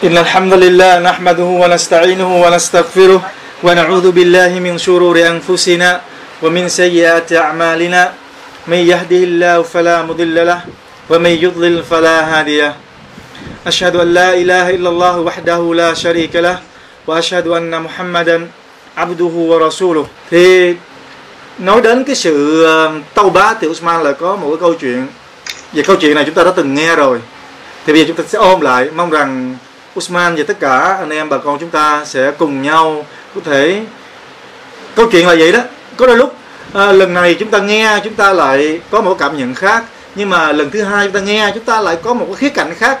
إن الحمد لله نحمده ونستعينه ونستغفره ونعوذ بالله من شرور أنفسنا ومن سيئات أعمالنا. من يهده الله فلا مضل له ومن يضلل فلا هادي له. أشهد أن لا إله إلا الله وحده لا شريك له وأشهد أن محمدا عبده ورسوله. Thì nói đến cái sự tâu bá thì Usman là có một cái câu chuyện. Về câu chuyện này chúng ta đã từng nghe rồi. Thì bây giờ chúng ta sẽ ôm lại mong rằng Usman và tất cả anh em bà con chúng ta sẽ cùng nhau có thể câu chuyện là vậy đó. Có đôi lúc à, lần này chúng ta nghe chúng ta lại có một cảm nhận khác. Nhưng mà lần thứ hai chúng ta nghe chúng ta lại có một cái khía cạnh khác.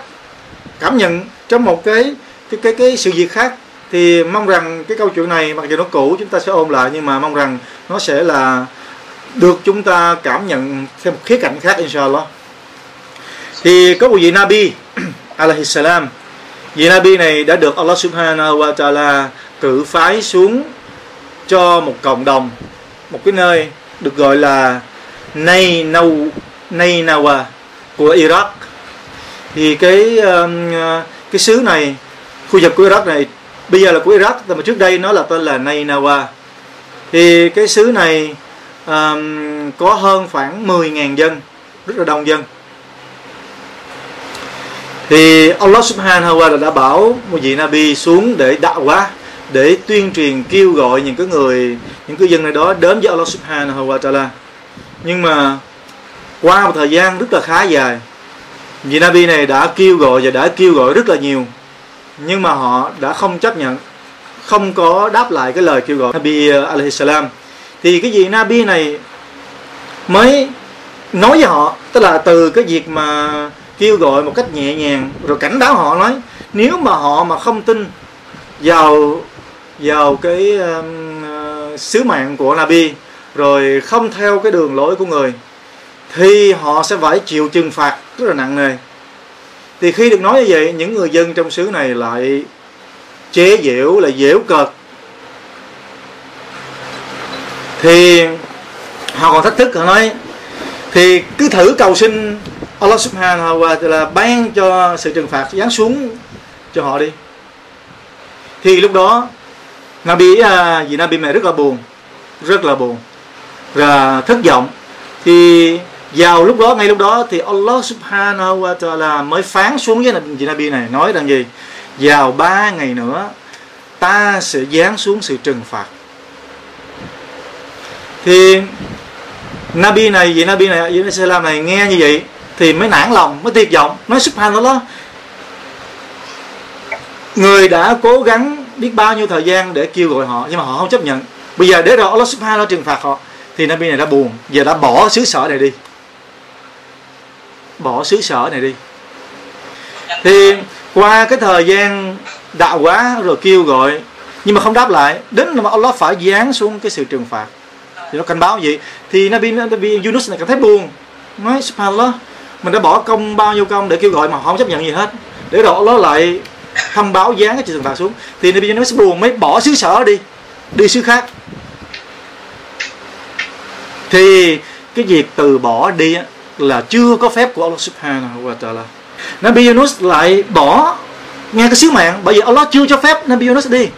Cảm nhận trong một cái cái cái, cái sự việc khác. Thì mong rằng cái câu chuyện này mặc dù nó cũ chúng ta sẽ ôm lại nhưng mà mong rằng nó sẽ là được chúng ta cảm nhận thêm một khía cạnh khác inshallah. Thì có một vị Nabi alaihi salam vị Nabi này đã được Allah subhanahu wa ta'ala cử phái xuống cho một cộng đồng một cái nơi được gọi là Nainaw Nainawa của Iraq. Thì cái um, cái xứ này khu vực của Iraq này bây giờ là của Iraq mà trước đây nó là tên là Nainawa thì cái xứ này um, có hơn khoảng 10.000 dân rất là đông dân thì Allah subhanahu wa ta'ala đã bảo một vị Nabi xuống để đạo hóa, để tuyên truyền, kêu gọi những cái người, những cái dân này đó đến với Allah subhanahu wa ta'ala. Nhưng mà qua một thời gian rất là khá dài vị Nabi này đã kêu gọi và đã kêu gọi rất là nhiều. Nhưng mà họ đã không chấp nhận, không có đáp lại cái lời kêu gọi Nabi alaihi salam. Thì cái vị Nabi này mới nói với họ, tức là từ cái việc mà kêu gọi một cách nhẹ nhàng. Rồi cảnh báo họ nói nếu mà họ mà không tin vào vào cái um, uh, sứ mạng của Nabi rồi không theo cái đường lối của người thì họ sẽ phải chịu trừng phạt rất là nặng nề. Thì khi được nói như vậy những người dân trong xứ này lại chế giễu lại giễu cợt. Thì họ còn thách thức họ nói thì cứ thử cầu xin Allah subhanahu wa ta'ala ban cho sự trừng phạt giáng xuống cho họ đi. Thì lúc đó Nabi à, vị Nabi này rất là buồn rất là buồn và thất vọng. Thì vào lúc đó ngay lúc đó thì Allah subhanahu wa ta'ala mới phán xuống với vị Nabi này nói rằng gì? Vào ba ngày nữa ta sẽ giáng xuống sự trừng phạt. Thì Nabi này vị Nabi này vị Nabi này nghe như vậy thì mới nản lòng, mới tuyệt vọng, nói subhanallah người đã cố gắng biết bao nhiêu thời gian để kêu gọi họ, nhưng mà họ không chấp nhận. Bây giờ để rồi Allah subhanahu trừng phạt họ, thì Nabi này đã buồn. Giờ đã bỏ xứ sở này đi. Bỏ xứ sở này đi. Thì qua cái thời gian đạo quá rồi kêu gọi, nhưng mà không đáp lại, đến mà Allah phải giáng xuống cái sự trừng phạt. Thì nó cảnh báo gì? Thì Nabi Nabi Yunus này cảm thấy buồn. Nói, subhanallah mình đã bỏ công bao nhiêu công để kêu gọi mà không chấp nhận gì hết. Để rồi nó lại thông báo dán cái sự trừng phạt xuống. Thì Nebuchadnezzar buồn mới bỏ xứ sở đi đi xứ khác. Thì cái việc từ bỏ đi là chưa có phép của Allah subhanahu wa ta'ala Nabi Yunus lại bỏ nghe cái sứ mạng, bởi vì Allah chưa cho phép Nabi Yunus đi.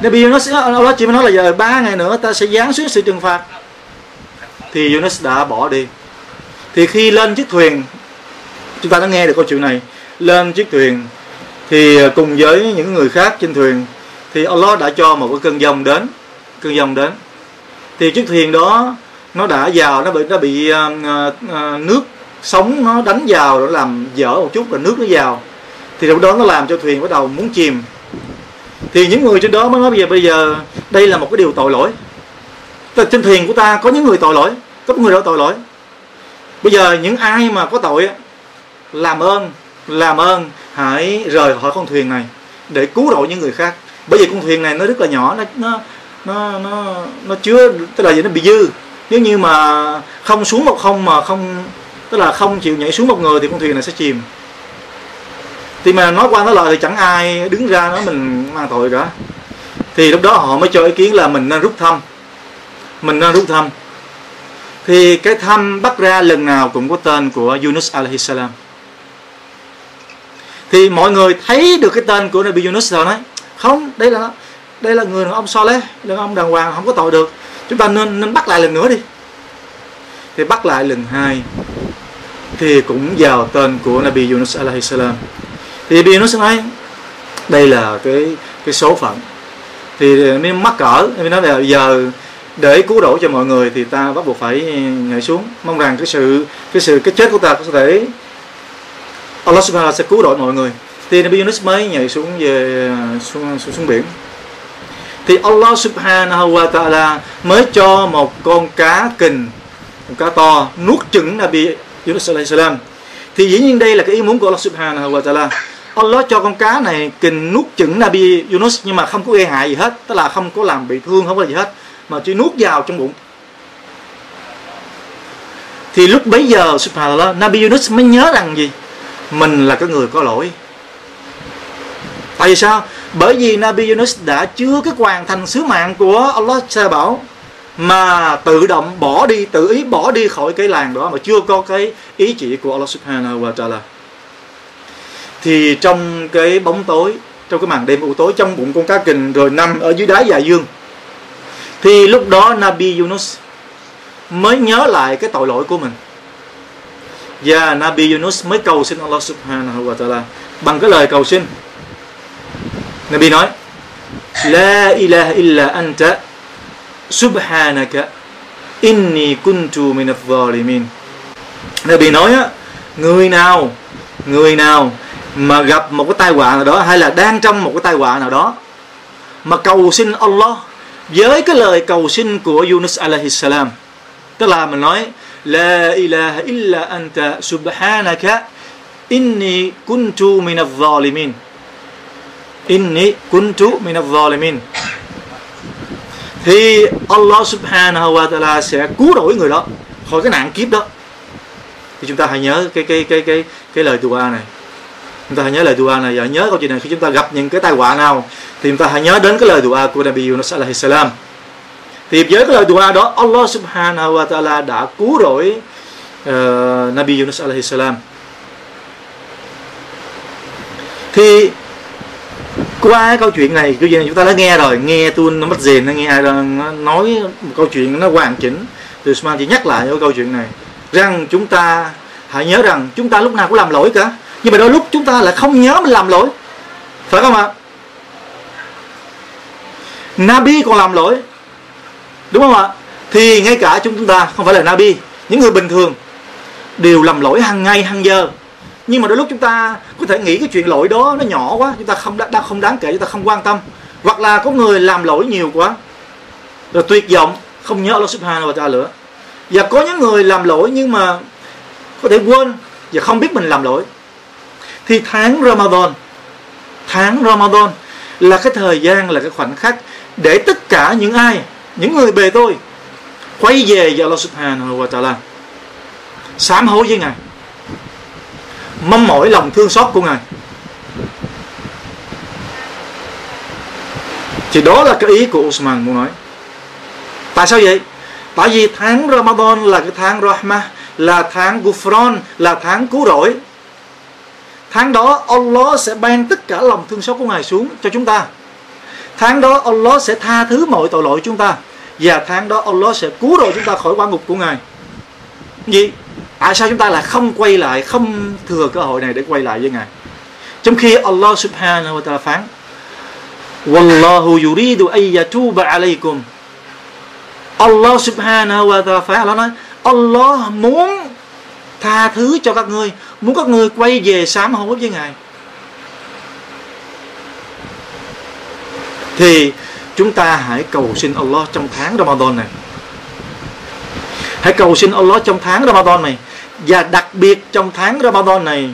Nabi Yunus Allah chỉ mới nói là giờ ba ngày nữa ta sẽ giáng xuống sự trừng phạt thì Yunus đã bỏ đi thì khi lên chiếc thuyền chúng ta đã nghe được câu chuyện này. Lên chiếc thuyền thì ờ, cùng với những người khác trên thuyền thì Allah đã cho một cái cơn giông đến cơn giông đến. Thì chiếc thuyền đó nó đã vào nó bị nó bị uh, uh, nước sóng nó đánh vào nó làm dở một chút rồi nước nó vào. Thì lúc đó nó làm cho thuyền bắt đầu muốn chìm. Thì những người trên đó mới nói bây giờ bây giờ đây là một cái điều tội lỗi. Trên thuyền của ta có những người tội lỗi có người đó tội lỗi bây giờ những ai mà có tội làm ơn làm ơn hãy rời khỏi con thuyền này để cứu độ những người khác. Bởi vì con thuyền này nó rất là nhỏ nó nó nó nó, nó chứa tức là gì nó bị dư. Nếu như mà không xuống một không mà không tức là không chịu nhảy xuống một người thì con thuyền này sẽ chìm. Thì mà nói qua nói lại thì chẳng ai đứng ra nói mình mang tội cả. Thì lúc đó họ mới cho ý kiến là mình nên rút thăm. Mình nên rút thăm thì cái thăm bắt ra lần nào cũng có tên của Yunus alaihi salam thì mọi người thấy được cái tên của Nabi Yunus rồi nói, không, đây là đây là người đàn ông Saleh, đàn ông đàng hoàng, không có tội được. Chúng ta nên nên bắt lại lần nữa đi. Thì bắt lại lần hai, thì cũng vào tên của Nabi Yunus alaihi salam thì Nabi Yunus nói, đây là cái cái số phận. Thì mới mắc cỡ mới nói là, giờ để cứu độ cho mọi người thì ta bắt buộc phải ừ, nhảy xuống. Mong rằng cái sự cái sự cái chết của ta có thể Allah subhanahu sẽ cứu độ mọi người. Thì Nabi Yunus mới nhảy xuống về à, xuống, xuống, xuống biển. Thì Allah subhanahu wa ta'ala mới cho một con cá kình một cá to nuốt chửng Nabi Yunus alaihi salam. Thì dĩ nhiên đây là cái ý muốn của Allah subhanahu wa ta'ala. Allah cho con cá này kình nuốt chửng Nabi Yunus nhưng mà không có gây hại gì hết tức là không có làm bị thương không có gì hết mà chỉ nuốt vào trong bụng. Thì lúc bấy giờ, subhanallah, Nabi Yunus mới nhớ rằng gì? Mình là cái người có lỗi. Tại vì sao? Bởi vì Nabi Yunus đã chưa cái hoàn thành sứ mạng của Allah sẽ bảo mà tự động bỏ đi, tự ý bỏ đi khỏi cái làng đó mà chưa có cái ý chỉ của Allah subhanahu wa ta'ala. Thì trong cái bóng tối, trong cái màn đêm u tối, trong bụng con cá kình, rồi nằm ở dưới đáy dạ dương thì lúc đó Nabi Yunus mới nhớ lại cái tội lỗi của mình. Và Nabi Yunus mới cầu xin Allah subhanahu wa ta'ala bằng cái lời cầu xin. Nabi nói, La ilaha illa anta, subhanaka, inni kuntu minadh zalimin Nabi nói á, người nào người nào mà gặp một cái tai họa nào đó hay là đang trong một cái tai họa nào đó mà cầu xin Allah với cái lời cầu xin của Yunus alaihi salam, tức là mình nói, la ilaha illa anta subhanaka, inni kuntu min zalimin. Inni kuntu min zalimin. Thì Allah subhanahu wa ta'ala sẽ cứu đổi người đó khỏi cái nạn kiếp đó. Thì chúng ta hãy nhớ cái cái cái cái cái lời dua này chúng ta hãy nhớ lời dua này. Và nhớ câu chuyện này khi chúng ta gặp những cái tai họa nào thì chúng ta hãy nhớ đến cái lời dua của Nabi Yunus alaihi salam. Thì với cái lời dua đó Allah subhanahu wa ta'ala đã cứu rỗi uh, Nabi Yunus alaihi salam. Thì qua cái câu chuyện này câu chuyện này chúng ta đã nghe rồi. Nghe tôi nó mất dền nó nghe ai nói một câu chuyện nó hoàn chỉnh. Từ Usman chỉ nhắc lại cái câu chuyện này. Rằng chúng ta hãy nhớ rằng chúng ta lúc nào cũng làm lỗi cả nhưng mà đôi lúc chúng ta lại không nhớ mình làm lỗi. Phải không ạ? Nabi còn làm lỗi. Đúng không ạ? Thì ngay cả chúng ta không phải là Nabi, những người bình thường đều làm lỗi hàng ngày, hàng giờ. Nhưng mà đôi lúc chúng ta có thể nghĩ cái chuyện lỗi đó nó nhỏ quá, chúng ta không đã không đáng kể, chúng ta không quan tâm. Hoặc là có người làm lỗi nhiều quá, rồi tuyệt vọng, không nhớ Allah subhanahu wa ta'ala. Nữa và có những người làm lỗi nhưng mà có thể quên và không biết mình làm lỗi thì tháng Ramadan tháng Ramadan là cái thời gian là cái khoảnh khắc để tất cả những ai những người bề tôi quay về với Allah subhanahu wa ta'ala sám hối với ngài mong mỏi lòng thương xót của ngài. Thì đó là cái ý của Usman muốn nói. Tại sao vậy? Tại vì tháng Ramadan là cái tháng Rahmah là tháng Gufron, là tháng cứu rỗi tháng đó, Allah sẽ ban tất cả lòng thương xót của ngài xuống cho chúng ta. Tháng đó, Allah sẽ tha thứ mọi tội lỗi chúng ta. Và tháng đó, Allah sẽ cứu độ chúng ta khỏi quan ngục của ngài. Gì? Tại sao chúng ta lại không quay lại, không thừa cơ hội này để quay lại với ngài? Trong khi Allah subhanahu wa ta'ala phán, Wallahu yuridu ayyatuba alaykum. Allah subhanahu wa ta'ala phán, Allah nói, Allah muốn tha thứ cho các ngươi muốn các ngươi quay về sám hối với ngài. Thì chúng ta hãy cầu xin Allah trong tháng Ramadan này. Hãy cầu xin Allah trong tháng Ramadan này. Và đặc biệt trong tháng Ramadan này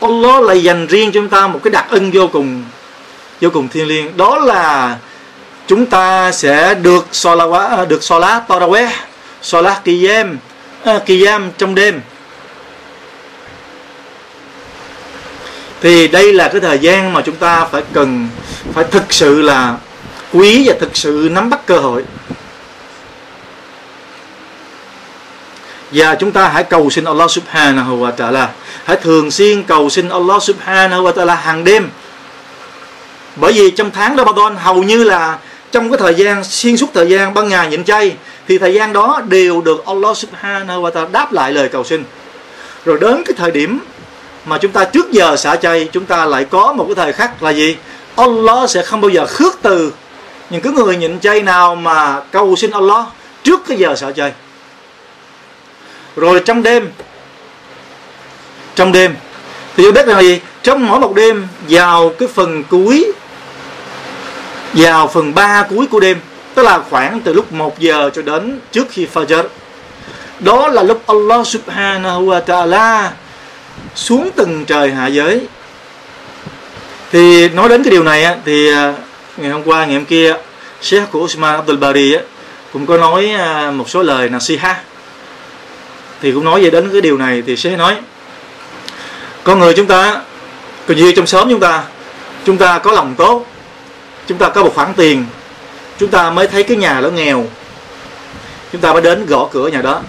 Allah lại dành riêng cho chúng ta một cái đặc ân vô cùng vô cùng thiêng liêng. Đó là chúng ta sẽ được solat được solat taraweh solat qiyam à, qiyam trong đêm. Thì đây là cái thời gian mà chúng ta phải cần, phải thực sự là quý và thực sự nắm bắt cơ hội. Và chúng ta hãy cầu xin Allah subhanahu wa ta'ala, hãy thường xuyên cầu xin Allah subhanahu wa ta'ala hàng đêm. Bởi vì trong tháng Ramadan hầu như là trong cái thời gian, xuyên suốt thời gian ban ngày nhịn chay, thì thời gian đó đều được Allah subhanahu wa ta'ala đáp lại lời cầu xin. Rồi đến cái thời điểm mà chúng ta trước giờ xả chay, chúng ta lại có một cái thời khắc là gì? Allah sẽ không bao giờ khước từ những cái người nhịn chay nào mà cầu xin Allah trước cái giờ xả chay. Rồi trong đêm trong đêm, thì chúng biết là gì? Trong mỗi một đêm, vào cái phần cuối, vào phần 3 cuối của đêm, tức là khoảng từ lúc 1 giờ cho đến trước khi Fajr, đó là lúc Allah subhanahu wa ta'ala xuống từng trời hạ giới. Thì nói đến cái điều này á, thì à, ngày hôm qua ngày hôm kia Sheikh của Usman Abdul Bari cũng có nói à, một số lời là siha thì cũng nói về đến cái điều này thì Sheikh nói con người chúng ta còn như trong xóm chúng ta chúng ta có lòng tốt chúng ta có một khoản tiền chúng ta mới thấy cái nhà đó nghèo chúng ta mới đến gõ cửa nhà đó.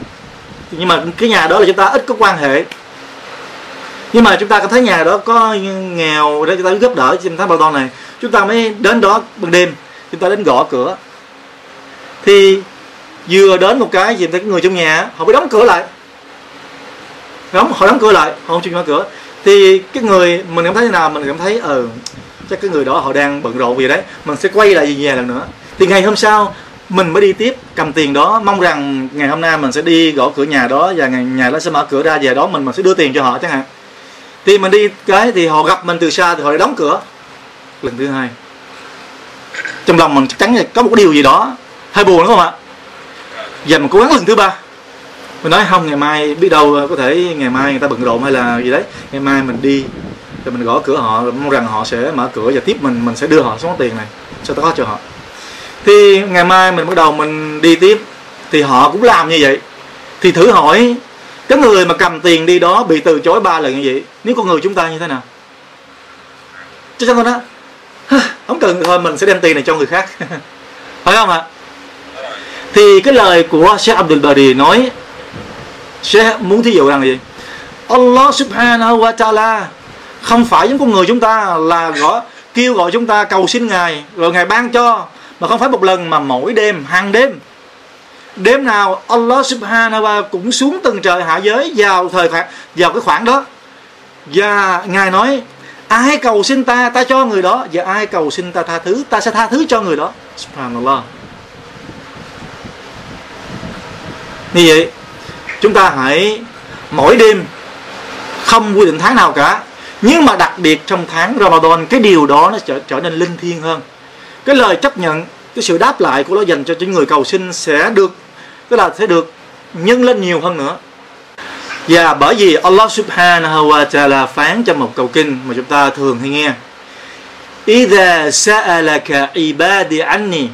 Nhưng mà cái nhà đó là chúng ta ít có quan hệ nhưng mà chúng ta cảm thấy nhà đó có nghèo để chúng ta giúp đỡ trong tháng bao to này. Chúng ta mới đến đó ban đêm chúng ta đến gõ cửa. Thì vừa đến một cái nhìn thấy người trong nhà họ mới đóng cửa lại. Đóng họ đóng cửa lại họ không chịu mở cửa. Thì cái người mình cảm thấy thế nào? Mình cảm thấy ờ ừ, chắc cái người đó họ đang bận rộn gì đấy. Mình sẽ quay lại về nhà lần nữa. Thì ngày hôm sau mình mới đi tiếp cầm tiền đó mong rằng ngày hôm nay mình sẽ đi gõ cửa nhà đó và ngày nhà đó sẽ mở cửa ra về đó mình mình sẽ đưa tiền cho họ chẳng hạn khi mình đi cái thì họ gặp mình từ xa thì họ lại đóng cửa. Lần thứ hai. Trong lòng mình chắc chắn là có một điều gì đó hơi buồn đúng không ạ? Giờ mình cố gắng lần thứ ba. Mình nói không, ngày mai biết đâu, có thể ngày mai người ta bận rộn hay là gì đấy. Ngày mai mình đi, rồi mình gõ cửa họ mong rằng họ sẽ mở cửa và tiếp mình mình sẽ đưa họ số tiền này, sau có cho họ. Thì ngày mai mình bắt đầu mình đi tiếp, thì họ cũng làm như vậy. Thì thử hỏi cái người mà cầm tiền đi đó bị từ chối ba lần như vậy, nếu con người chúng ta như thế nào? Chắc chắn đó. Không cần, thôi mình sẽ đem tiền này cho người khác. Phải không ạ? Thì cái lời của Sheikh Abdul Bari nói, Sheikh muốn thí dụ rằng gì? Allah subhanahu wa ta'ala không phải giống con người chúng ta là gọi, kêu gọi chúng ta cầu xin ngài, rồi ngài ban cho, mà không phải một lần mà mỗi đêm, hàng đêm đêm nào Allah subhanahu wa cũng xuống từng trời hạ giới vào thời khoảng vào cái khoảng đó. Và ngài nói ai cầu xin ta ta cho người đó và ai cầu xin ta tha thứ ta sẽ tha thứ cho người đó. Subhanallah. Như vậy chúng ta hãy mỗi đêm không quy định tháng nào cả nhưng mà đặc biệt trong tháng Ramadan cái điều đó nó trở, trở nên linh thiêng hơn. Cái lời chấp nhận cái sự đáp lại của nó dành cho những người cầu xin sẽ được tức là sẽ được nhân lên nhiều hơn nữa và bởi vì Allah subhanahu wa ta'ala phán trong một câu kinh mà chúng ta thường hay nghe إذا سألك عبادي عني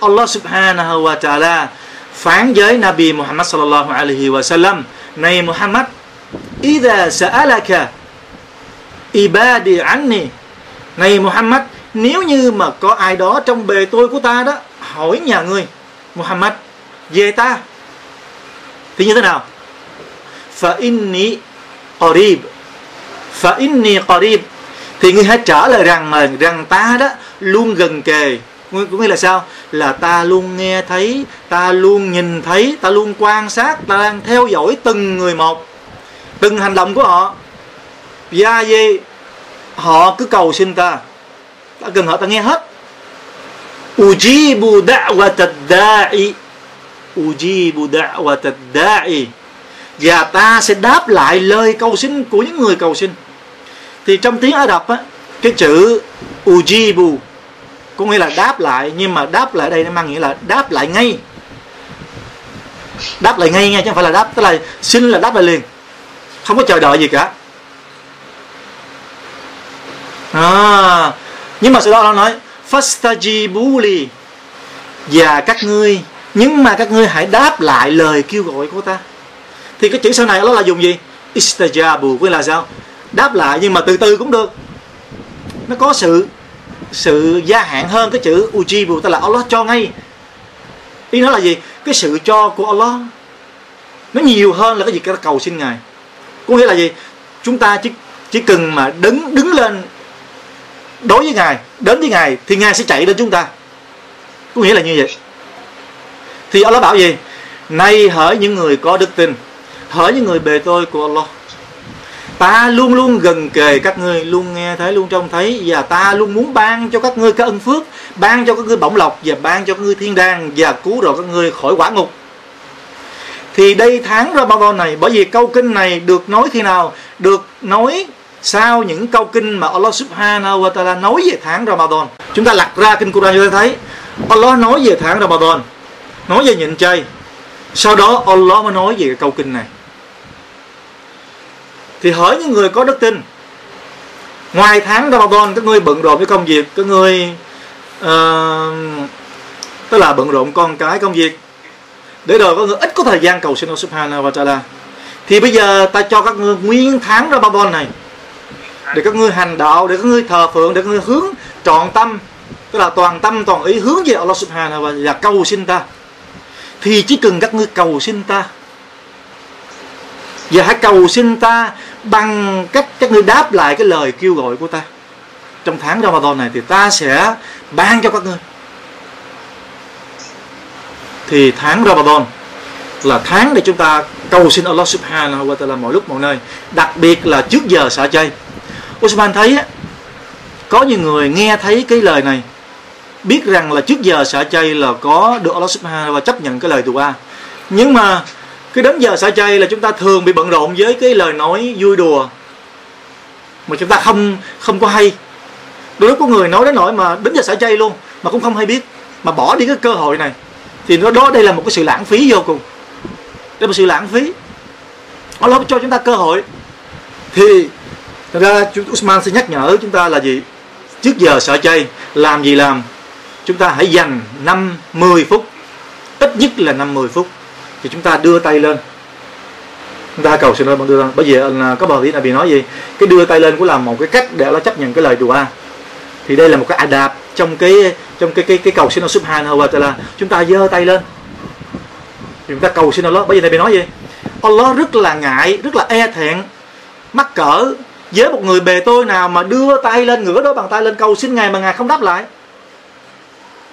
Allah subhanahu wa ta'ala phán với Nabi Muhammad sallallahu alaihi wa sallam này Muhammad إذا سألك ibadi anni này Muhammad nếu như mà có ai đó trong bề tôi của ta đó hỏi nhà ngươi, Muhammad, về ta, thì như thế nào? Fa inni qarib. Fa inni qarib. Thì ngươi hãy trả lời rằng mà rằng ta đó luôn gần kề. Cũng nghĩa là sao? Là ta luôn nghe thấy, ta luôn nhìn thấy, ta luôn quan sát, ta đang theo dõi từng người một, từng hành động của họ. Và gì? Họ cứ cầu xin ta ta cần họ ta nghe hết. Ujibu da'wat da'i. Ujibu da'wat da'i. Và ta sẽ đáp lại lời cầu xin của những người cầu xin. Thì trong tiếng Ả Rập á cái chữ ujibu có nghĩa là đáp lại nhưng mà đáp lại đây nó mang nghĩa là đáp lại ngay. Đáp lại ngay nha chứ không phải là đáp tức là xin là đáp lại liền. Không có chờ đợi gì cả. À, nhưng mà sau đó nó nói fastajibuli và các ngươi, nhưng mà các ngươi hãy đáp lại lời kêu gọi của ta. Thì cái chữ sau này nó là dùng gì? Istajabu với là sao? Đáp lại nhưng mà từ từ cũng được. Nó có sự sự gia hạn hơn cái chữ ujibu, tức là Allah cho ngay. Ý nó là gì? Cái sự cho của Allah. Nó nhiều hơn là cái gì? Cái cầu xin ngài. Có nghĩa là gì? Chúng ta chỉ chỉ cần mà đứng đứng lên đối với ngài, đến với ngài thì ngài sẽ chạy đến chúng ta. Có nghĩa là như vậy. Thì Allah bảo gì? Nay hỡi những người có đức tin, hỡi những người bề tôi của Allah. Ta luôn luôn gần kề các ngươi, luôn nghe thấy, luôn trông thấy, và ta luôn muốn ban cho các ngươi cái ân phước, ban cho các ngươi bổng lộc, và ban cho các ngươi thiên đàng, và cứu độ các ngươi khỏi quả ngục. Thì đây tháng Ramadan này, bởi vì câu kinh này được nói khi nào? Được nói sau những câu kinh mà Allah Subhanahu wa Taala nói về tháng Ramadan chúng ta lật ra kinh Quran chúng ta thấy. Allah nói về tháng Ramadan nói về nhịn chay. Sau đó Allah mới nói về cái câu kinh này. Thì hỏi những người có đức tin ngoài tháng Ramadan các ngươi bận rộn với công việc các ngươi uh, tức là bận rộn con cái công việc để rồi có người ít có thời gian cầu xin Allah Subhanahu wa Taala thì bây giờ ta cho các ngươi nguyên tháng Ramadan này để các ngươi hành đạo, để các ngươi thờ phượng, để các ngươi hướng trọn tâm, tức là toàn tâm, toàn ý hướng về Allah Subhanahu wa là cầu xin ta. Thì chỉ cần các ngươi cầu xin ta, và hãy cầu xin ta bằng cách các ngươi đáp lại cái lời kêu gọi của ta. Trong tháng Ramadan này thì ta sẽ ban cho các ngươi. Thì tháng Ramadan là tháng để chúng ta cầu xin Allah Subhanahu wa Taala mọi lúc mọi nơi, đặc biệt là trước giờ xả chay. Usman thấy á, có nhiều người nghe thấy cái lời này biết rằng là trước giờ xả chay là có được Allah Subhanahu và chấp nhận cái lời dua. Nhưng mà cái đến giờ xả chay là chúng ta thường bị bận rộn với cái lời nói vui đùa mà chúng ta không không có hay. Đôi lúc có người nói đến nỗi mà đến giờ xả chay luôn mà cũng không hay biết mà bỏ đi cái cơ hội này thì nó đó đây là một cái sự lãng phí vô cùng. Đây là một sự lãng phí. Allah cho chúng ta cơ hội thì thật ra chúng Usman sẽ nhắc nhở chúng ta là gì? Trước giờ sợ chay làm gì làm? Chúng ta hãy dành 5 10 phút ít nhất là 5 10 phút thì chúng ta đưa tay lên. Chúng ta cầu xin ơn bằng đưa lên. Bởi vì ờ, có bờ lý bị nói gì? Cái đưa tay lên cũng là một cái cách để nó chấp nhận cái lời đùa, thì đây là một cái adab trong cái trong cái cái cái cầu xin Allah subhanahu wa ta'ala chúng ta giơ tay lên. Thì chúng ta cầu xin Allah. Bởi vì này bị nói gì? Allah rất là ngại rất là e thẹn mắc cỡ với một người bề tôi nào mà đưa tay lên, ngửa đôi bàn tay lên cầu xin ngài mà ngài không đáp lại,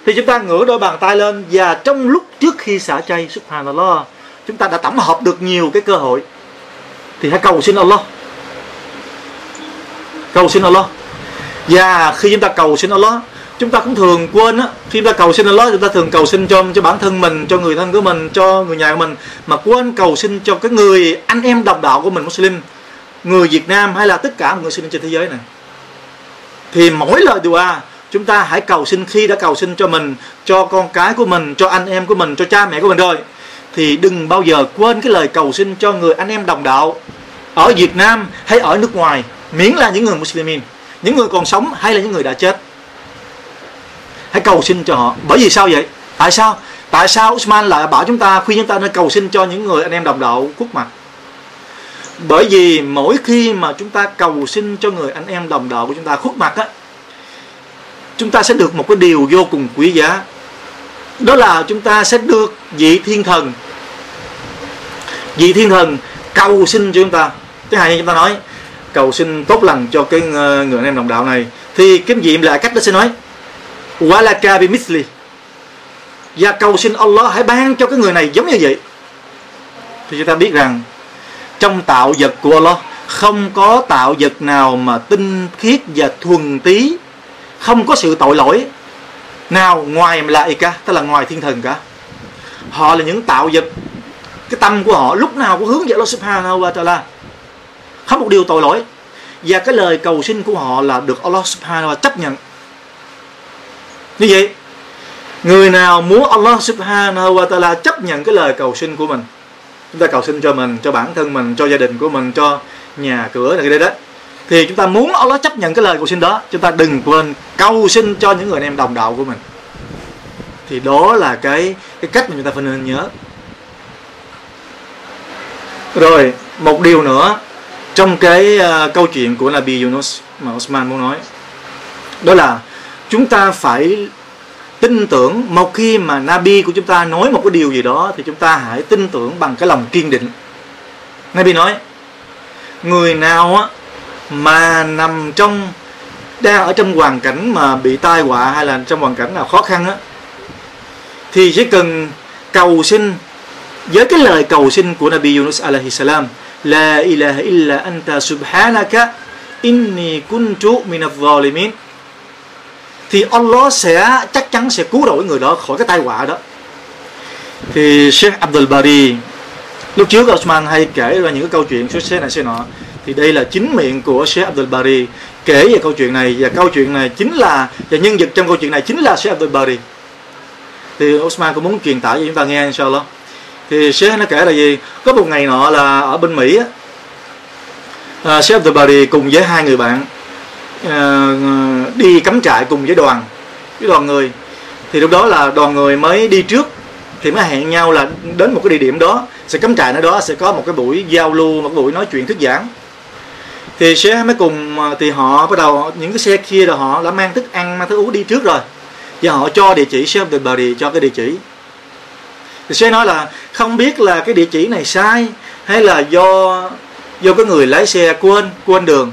thì chúng ta ngửa đôi bàn tay lên và trong lúc trước khi xả chay, subhanallah, chúng ta đã tổng hợp được nhiều cái cơ hội. Thì hãy cầu xin Allah. Cầu xin Allah. Và khi chúng ta cầu xin Allah, chúng ta cũng thường quên á, khi chúng ta cầu xin Allah, chúng ta thường cầu xin cho cho bản thân mình, cho người thân của mình, cho người nhà của mình, mà quên cầu xin cho cái người anh em đồng đạo của mình, Muslim người Việt Nam hay là tất cả mọi người sinh trên thế giới này. Thì mỗi lời dua chúng ta hãy cầu xin khi đã cầu xin cho mình, cho con cái của mình, cho anh em của mình, cho cha mẹ của mình rồi. Thì đừng bao giờ quên cái lời cầu xin cho người anh em đồng đạo ở Việt Nam hay ở nước ngoài, miễn là những người Muslimin những người còn sống hay là những người đã chết. Hãy cầu xin cho họ. Bởi vì sao vậy? Tại sao? Tại sao Usman lại bảo chúng ta, khuyên chúng ta nên cầu xin cho những người anh em đồng đạo quốc mặt? Bởi vì mỗi khi mà chúng ta cầu xin cho người anh em đồng đạo của chúng ta khuất mặt á, chúng ta sẽ được một cái điều vô cùng quý giá. Đó là chúng ta sẽ được vị thiên thần, vị thiên thần cầu xin cho chúng ta. Cái hai, chúng ta nói, cầu xin tốt lành cho cái ờ, người anh em đồng đạo này. Thì cái vị lại cách đó sẽ nói, walaka bi misli và cầu xin Allah hãy ban cho cái người này giống như vậy. Thì chúng ta biết rằng trong tạo vật của Allah không có tạo vật nào mà tinh khiết và thuần tí. Không có sự tội lỗi. Nào, ngoài lại cả, tức là ngoài thiên thần cả. Họ là những tạo vật. Cái tâm của họ lúc nào cũng hướng về Allah subhanahu wa ta'ala. Không một điều tội lỗi. Và cái lời cầu xin của họ là được Allah subhanahu wa chấp nhận. Như vậy, người nào muốn Allah subhanahu wa ta'ala chấp nhận cái lời cầu xin của mình chúng ta cầu xin cho mình cho bản thân mình cho gia đình của mình cho nhà cửa này đây đó. Thì chúng ta muốn Allah chấp nhận cái lời cầu xin đó chúng ta đừng quên cầu xin cho những người anh em đồng đạo của mình. Thì đó là cái cái cách mà chúng ta phải nên nhớ. Rồi một điều nữa trong cái uh, câu chuyện của Nabi Yunus mà Osman muốn nói. Đó là chúng ta phải tin tưởng một khi mà Nabi của chúng ta nói một cái điều gì đó thì chúng ta hãy tin tưởng bằng cái lòng kiên định. Nabi nói, người nào á mà nằm trong, đang ở trong hoàn cảnh mà bị tai họa hay là trong hoàn cảnh nào khó khăn á, thì chỉ cần cầu xin với cái lời cầu xin của Nabi Yunus alaihi salam, La ilaha illa anta subhanaka inni kuntu minadh-dhalimin thì Allah sẽ chắc chắn sẽ cứu rỗi người đó khỏi cái tai họa đó. Thì Sheikh Abdul Bari lúc trước Osman hay kể ra những cái câu chuyện xuất xế này xế nọ thì đây là chính miệng của Sheikh Abdul Bari kể về câu chuyện này. Và câu chuyện này chính là và nhân vật trong câu chuyện này chính là Sheikh Abdul Bari. Thì Osman cũng muốn truyền tải cho chúng ta nghe inshallah. Thì Sheikh nó kể là gì? Có một ngày nọ là ở bên Mỹ á uh, Sheikh Abdul Bari cùng với hai người bạn uh, đi cắm trại cùng với đoàn với đoàn người. Thì lúc đó là đoàn người mới đi trước thì mới hẹn nhau là đến một cái địa điểm đó. Sẽ cắm trại ở đó sẽ có một cái buổi giao lưu một cái buổi nói chuyện thuyết giảng. Thì sẽ mới cùng ờ, thì họ bắt đầu những cái xe kia là họ đã mang thức ăn mang thức uống đi trước rồi. Và họ cho địa chỉ Sheikh Abdul Bari cho cái địa chỉ. Thì sẽ nói là không biết là cái địa chỉ này sai hay là do do cái người lái xe quên quên đường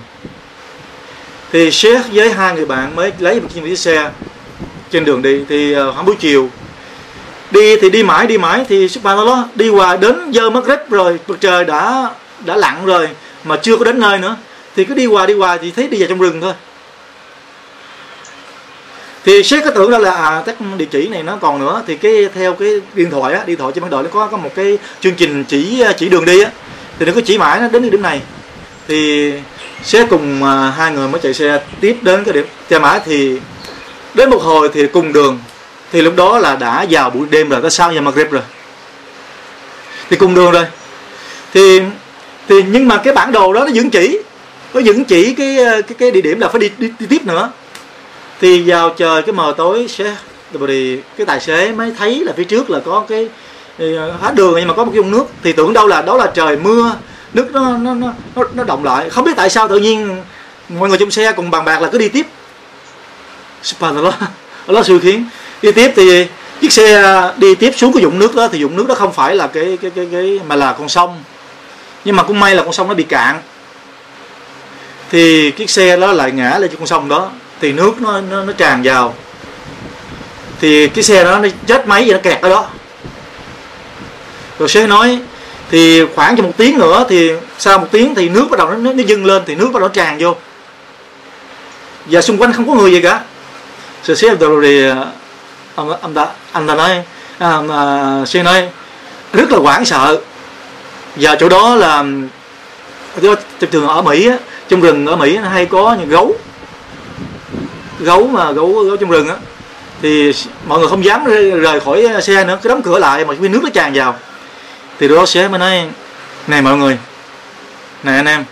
thì Sheikh với hai người bạn mới lấy một chiếc xe trên đường đi. Thì ờ, khoảng buổi chiều, đi thì đi mãi đi mãi thì subhanallah đi qua đến giờ mất rếp rồi mặt trời đã đã lặn rồi mà chưa có đến nơi nữa. Thì cứ đi qua đi qua thì thấy đi vào trong rừng thôi. Thì sếp có tưởng đó là à các địa chỉ này nó còn nữa. Thì cái, theo cái điện thoại á, điện thoại trên bản đồ nó có có một cái chương trình chỉ chỉ đường đi á. Thì nó có chỉ mãi nó đến cái điểm này thì sẽ cùng à, hai người mới chạy xe tiếp đến cái điểm xe máy thì đến một hồi thì cùng đường. Thì lúc đó là đã vào buổi đêm rồi tới sau giờ Maghrib rồi. Thì cùng đường rồi. Thì thì nhưng mà cái bản đồ đó nó vẫn chỉ nó vẫn chỉ cái à, cái cái địa điểm là phải đi, đi, đi tiếp nữa. Thì vào trời cái mờ tối sẽ thì cái tài xế mới thấy là phía trước là có cái à, hết đường nhưng mà có một cái vùng nước. Thì tưởng đâu là đó là trời mưa nước nó nó nó nó động lại. Không biết tại sao tự nhiên mọi người trong xe cùng bàn bạc là cứ đi tiếp. Subhanallah Allah sự khiến. Đi tiếp thì chiếc xe đi tiếp xuống cái dụng nước đó thì dụng nước đó không phải là cái cái cái cái mà là con sông. Nhưng mà cũng may là con sông nó bị cạn. Thì chiếc xe đó lại ngã lên trên con sông đó. Thì nước nó nó, nó tràn vào. Thì cái xe đó nó chết máy gì nó kẹt ở đó. Rồi sẽ nói thì khoảng cho một tiếng nữa thì sau một tiếng thì nước bắt đầu nó, nó dâng lên thì nước bắt đầu tràn vô. Và xung quanh không có người gì cả. Rồi xe rồi ông, ông ta anh ta nói à, xe à, nói rất là hoảng sợ. Và chỗ đó là thường ở Mỹ á, trong rừng ở Mỹ nó hay có những gấu. Gấu mà gấu gấu trong rừng á. Thì mọi người không dám rời khỏi ờ, xe nữa cứ đóng cửa lại mà cái nước nó tràn vào thì đó sẽ mới nói này mọi người này anh em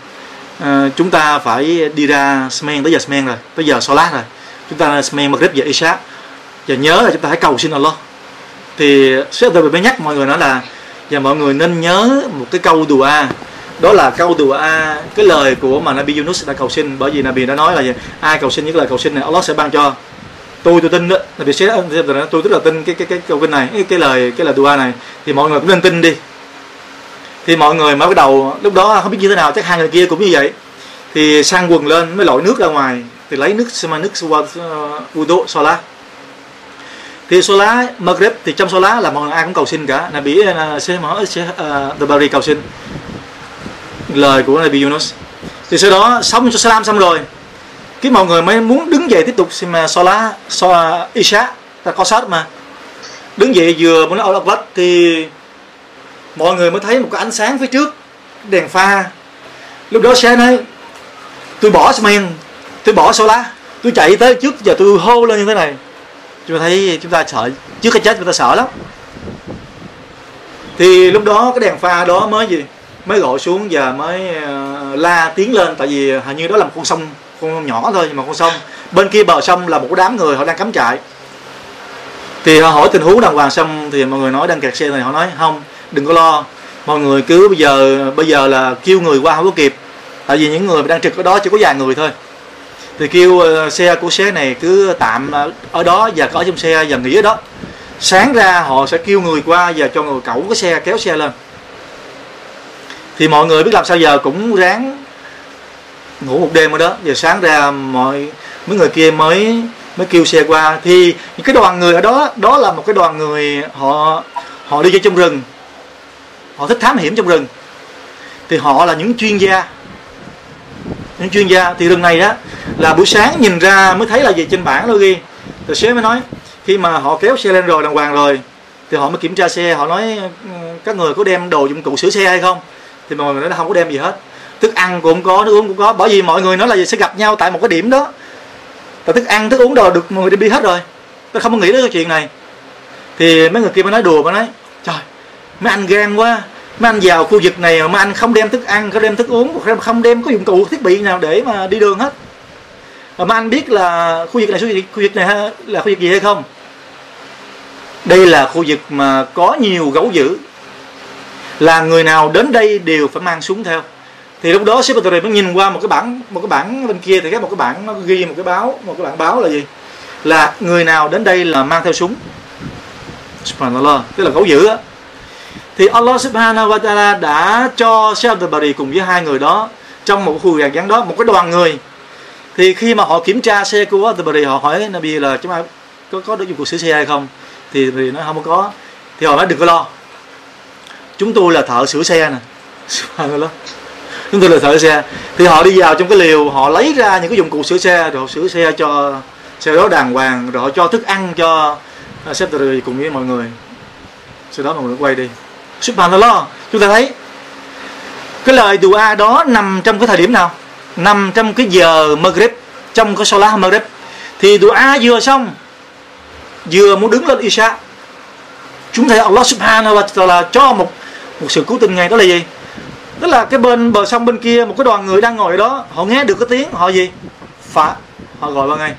à, chúng ta phải đi ra Smen tới giờ Smen rồi tới giờ solat rồi. Chúng ta Smen Maghrib giờ Isha. Và nhớ là chúng ta hãy cầu xin Allah. Thì sẽ tôi mới nhắc mọi người nói là và mọi người nên nhớ một cái câu dùa đó là câu dùa cái lời của mà Nabi Yunus đã cầu xin. Bởi vì Nabi đã nói là gì? ai cầu xin những lời cầu xin này Allah sẽ ban cho. Tôi tôi tin đó. Nabi sẽ tôi rất là tin cái cái cái câu kinh này cái, cái lời cái lời dua này. Thì mọi người cũng nên tin đi thì mọi người mới bắt đầu, lúc đó không biết như thế nào, chắc hai người kia cũng như vậy. Thì sang quần lên, mới lội nước ra ngoài. Thì lấy nước xem nước uh, udo, sola. Thì sola, Maghreb, thì trong sola là mọi người ai cũng cầu xin cả. Là bị sẽ mở sẽ the bari cầu xin. Lời của nabi Yunus. Thì sau đó xong cho salam xong rồi. Cái mọi người mới muốn đứng dậy tiếp tục. Xem sola so isha, ta có sát mà. Đứng dậy vừa muốn nói Allah thì mọi người mới thấy một cái ánh sáng phía trước, đèn pha. Lúc đó xe nói, tôi bỏ men, tôi bỏ sola tôi chạy tới trước, giờ tôi hô lên như thế này. Chúng ta thấy chúng ta sợ, trước cái chết chúng ta sợ lắm. Thì lúc đó cái đèn pha đó mới gì? Mới gọi xuống và mới ờ, la tiếng lên, tại vì hình như đó là một con sông, con nhỏ thôi, nhưng mà con sông. Bên kia bờ sông là một đám người, họ đang cắm trại. Thì họ hỏi tình huống đàng hoàng xong thì mọi người nói, đang kẹt xe này họ nói, không đừng có lo. Mọi người cứ bây giờ bây giờ là kêu người qua không có kịp. Tại vì những người đang trực ở đó chỉ có vài người thôi. Thì kêu ờ, xe của xe này cứ tạm ở đó và có trong xe và nghỉ ở đó. Sáng ra họ sẽ kêu người qua và cho người cẩu cái xe, kéo xe lên. Thì mọi người biết làm sao giờ? Cũng ráng ngủ một đêm ở đó. Giờ sáng ra mọi, mấy người kia mới mới kêu xe qua. Thì những cái đoàn người ở đó đó là một cái đoàn người họ họ đi chơi trong rừng họ thích thám hiểm trong rừng. Thì họ là những chuyên gia. Những chuyên gia, thì rừng này đó, là buổi sáng nhìn ra mới thấy là gì, trên bảng nó ghi. Tài xế mới nói, khi mà họ kéo xe lên rồi, đàng hoàng rồi, thì họ mới kiểm tra xe. Họ nói ừ, các người có đem đồ dụng cụ sửa xe hay không? Thì mọi người nói là không có đem gì hết. Thức ăn cũng có, nước uống cũng có. Bởi vì mọi người nói là gì, sẽ gặp nhau tại một cái điểm đó. Và thức ăn, thức uống đồ được mọi người đem đi hết rồi. Tôi không có nghĩ đến cái chuyện này. Thì mấy người kia mới nói đùa, mới nói, trời, mấy anh gan quá mấy anh vào khu vực này mà mấy anh không đem thức ăn, không đem thức uống, không đem có dụng cụ, thiết bị nào để mà đi đường hết. Mà mấy anh biết là khu vực này khu vực này là khu vực gì hay không? Đây là khu vực mà có nhiều gấu dữ. Là người nào đến đây đều phải mang súng theo. Thì lúc đó sếp mới nhìn qua một cái bảng, một cái bảng bên kia, thì cái một cái bảng nó ghi một cái báo, một cái bảng báo là gì? Là người nào đến đây là mang theo súng. Subhanallah, tức là gấu dữ á thì Allah subhanahu wa ta'ala đã cho Sheikh Abdul Bari cùng với hai người đó trong một khu vàng đó, một cái đoàn người. Thì khi mà họ kiểm tra xe của Abdul Bari họ hỏi Nabi là chúng ta có có được dụng cụ sửa xe hay không? Thì Nabi nói, không có. Thì họ nói, đừng có lo. Chúng tôi là thợ sửa xe nè. Chúng tôi là thợ xe. Thì họ đi vào trong cái liều, họ lấy ra những cái dụng cụ sửa xe, rồi họ sửa xe cho xe đó đàng hoàng, rồi họ cho thức ăn cho sếp cùng với mọi người. Sau đó mọi người quay đi subhanallah chúng ta thấy cái lời dua đó nằm trong cái thời điểm nào? Nằm trong cái giờ Maghrib, trong cái Salah Maghrib. Thì dua vừa xong, vừa muốn đứng lên Isha. Chúng thấy Allah subhanahu wa ta'ala cho một một sự cứu tình ngay. Đó là gì? Tức là cái bên bờ sông bên kia, một cái đoàn người đang ngồi đó. Họ nghe được cái tiếng, họ gì? Phá, họ gọi vào ngay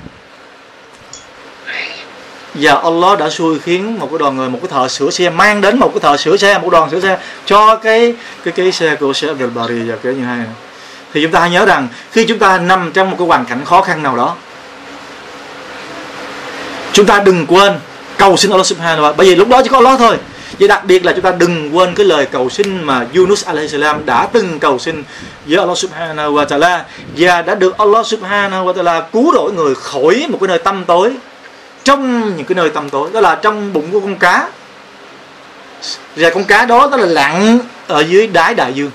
và Allah đã xui khiến một cái đoàn người, một cái thợ sửa xe, mang đến một cái thợ sửa xe, một đoàn sửa xe cho cái cái cái xe của xe Abdul Bari và cái như hai này. thì chúng ta hãy nhớ rằng, khi chúng ta nằm trong một cái hoàn cảnh khó khăn nào đó, chúng ta đừng quên cầu xin Allah Subhanahu wa bởi vì lúc đó chỉ có Allah thôi. Vậy đặc biệt là chúng ta đừng quên cái lời cầu xin mà Yunus salam đã từng cầu xin với Allah subhanahu wa ta'ala. Và đã được Allah subhanahu wa ta'ala cứu rỗi người khỏi một cái nơi tâm tối trong những cái nơi tâm tối, đó là trong bụng của con cá. Và con cá đó đó là lặn ở dưới đáy đại dương.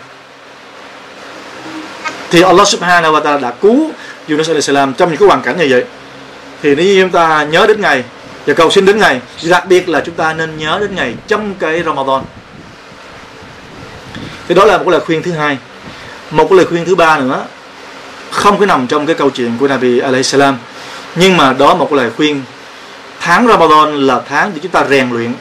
Thì Allah subhanahu wa ta'ala đã cứu Yunus salam trong những cái hoàn cảnh như vậy. Thì nếu chúng ta nhớ đến ngày, và cầu xin đến ngày, đặc biệt là chúng ta nên nhớ đến ngày trong cái Ramadan. Thì đó là một lời khuyên thứ hai. Một cái lời khuyên thứ ba nữa, không có nằm trong cái câu chuyện của Nabi alayhi salam. Nhưng mà đó một lời khuyên tháng Ramadan là tháng để chúng ta rèn luyện.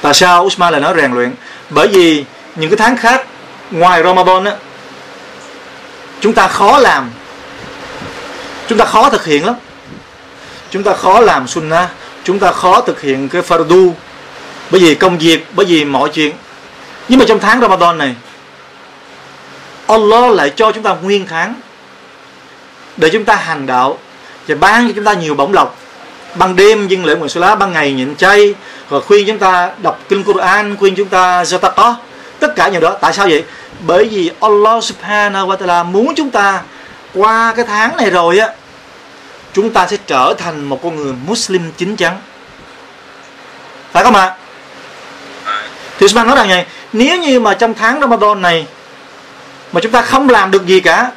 Tại sao Usman lại nói rèn luyện? Bởi vì những cái tháng khác ngoài Ramadan á, chúng ta khó làm. Chúng ta khó thực hiện lắm. Chúng ta khó làm sunnah. Chúng ta khó thực hiện cái fardu. Bởi vì công việc, bởi vì mọi chuyện. Nhưng mà trong tháng Ramadan này, Allah lại cho chúng ta nguyên tháng để chúng ta hành đạo và ban cho chúng ta nhiều bổng lộc. Ban đêm dâng lễ nguyện lá, ban ngày nhịn chay. Và khuyên chúng ta đọc kinh Quran, khuyên chúng ta zatato tất cả những đó. Tại sao vậy? Bởi vì Allah subhanahu wa ta'ala muốn chúng ta qua cái tháng này rồi á, chúng ta sẽ trở thành một con người Muslim chính chắn. Phải không ạ? Thì Usman nói rằng này, nếu như mà trong tháng Ramadan này mà chúng ta không làm được gì cả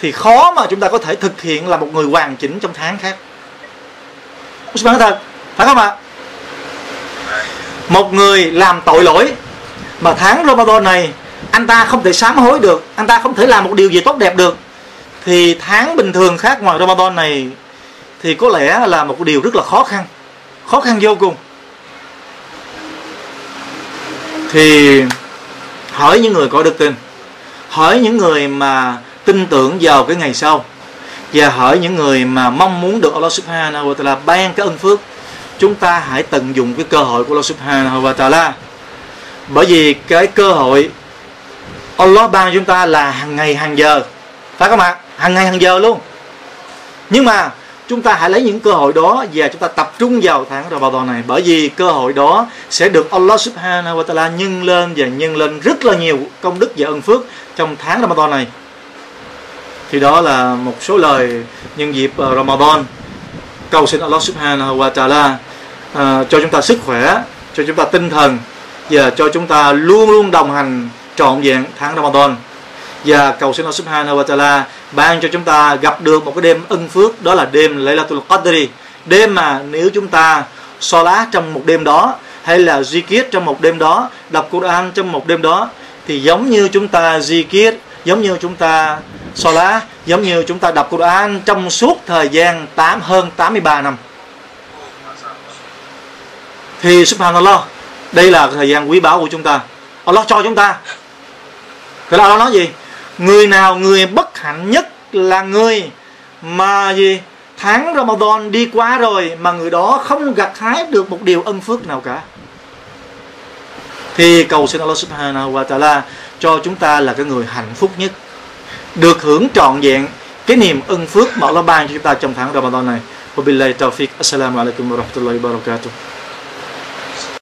thì khó mà chúng ta có thể thực hiện là một người hoàn chỉnh trong tháng khác. Usman thật, phải không ạ? Một người làm tội lỗi mà tháng Ramadan này anh ta không thể sám hối được, anh ta không thể làm một điều gì tốt đẹp được, thì tháng bình thường khác ngoài Ramadan này thì có lẽ là một điều rất là khó khăn khó khăn vô cùng. Thì hỏi những người có đức tin, hỏi những người mà tin tưởng vào cái ngày sau. Và hỏi những người mà mong muốn được Allah Subhanahu wa Taala ban cái ân phước, chúng ta hãy tận dụng cái cơ hội của Allah Subhanahu wa Taala. Bởi vì cái cơ hội Allah ban chúng ta là hàng ngày, hàng giờ. Phải không ạ? Hàng ngày, hàng giờ luôn. Nhưng mà chúng ta hãy lấy những cơ hội đó và chúng ta tập trung vào tháng Ramadan này. Bởi vì cơ hội đó sẽ được Allah Subhanahu wa Taala nhân lên và nhân lên rất là nhiều công đức và ân phước trong tháng Ramadan này thì đó là một số lời nhân dịp ờ, Ramadan. Cầu xin Allah Subhanahu wa Taala uh, cho chúng ta sức khỏe cho chúng ta tinh thần và cho chúng ta luôn luôn đồng hành trọn vẹn tháng Ramadan. Và cầu xin Allah Subhanahu wa Taala ban cho chúng ta gặp được một cái đêm ân phước đó là đêm Laylatul Qadri. Đêm mà nếu chúng ta so lá trong một đêm đó hay là di kiết trong một đêm đó đọc Quran trong một đêm đó thì giống như chúng ta di kiết giống như chúng ta so lá giống như chúng ta đọc Quran, trong suốt thời gian 8 hơn 83 năm. Thì subhanallah, đây là thời gian quý báu của chúng ta. Allah cho chúng ta. Thế là Allah nói gì? Người nào người bất hạnh nhất là người mà gì? Tháng Ramadan đi qua rồi mà người đó không gặt hái được một điều ân phước nào cả. Thì cầu xin Allah Subhanahu wa Taala cho chúng ta là cái người hạnh phúc nhất, được hưởng trọn vẹn cái niềm ân phước mà Allah ban cho chúng ta trong tháng Ramadan này. Wabillahi taufiq. Assalamu alaikum warahmatullahi wabarakatuh.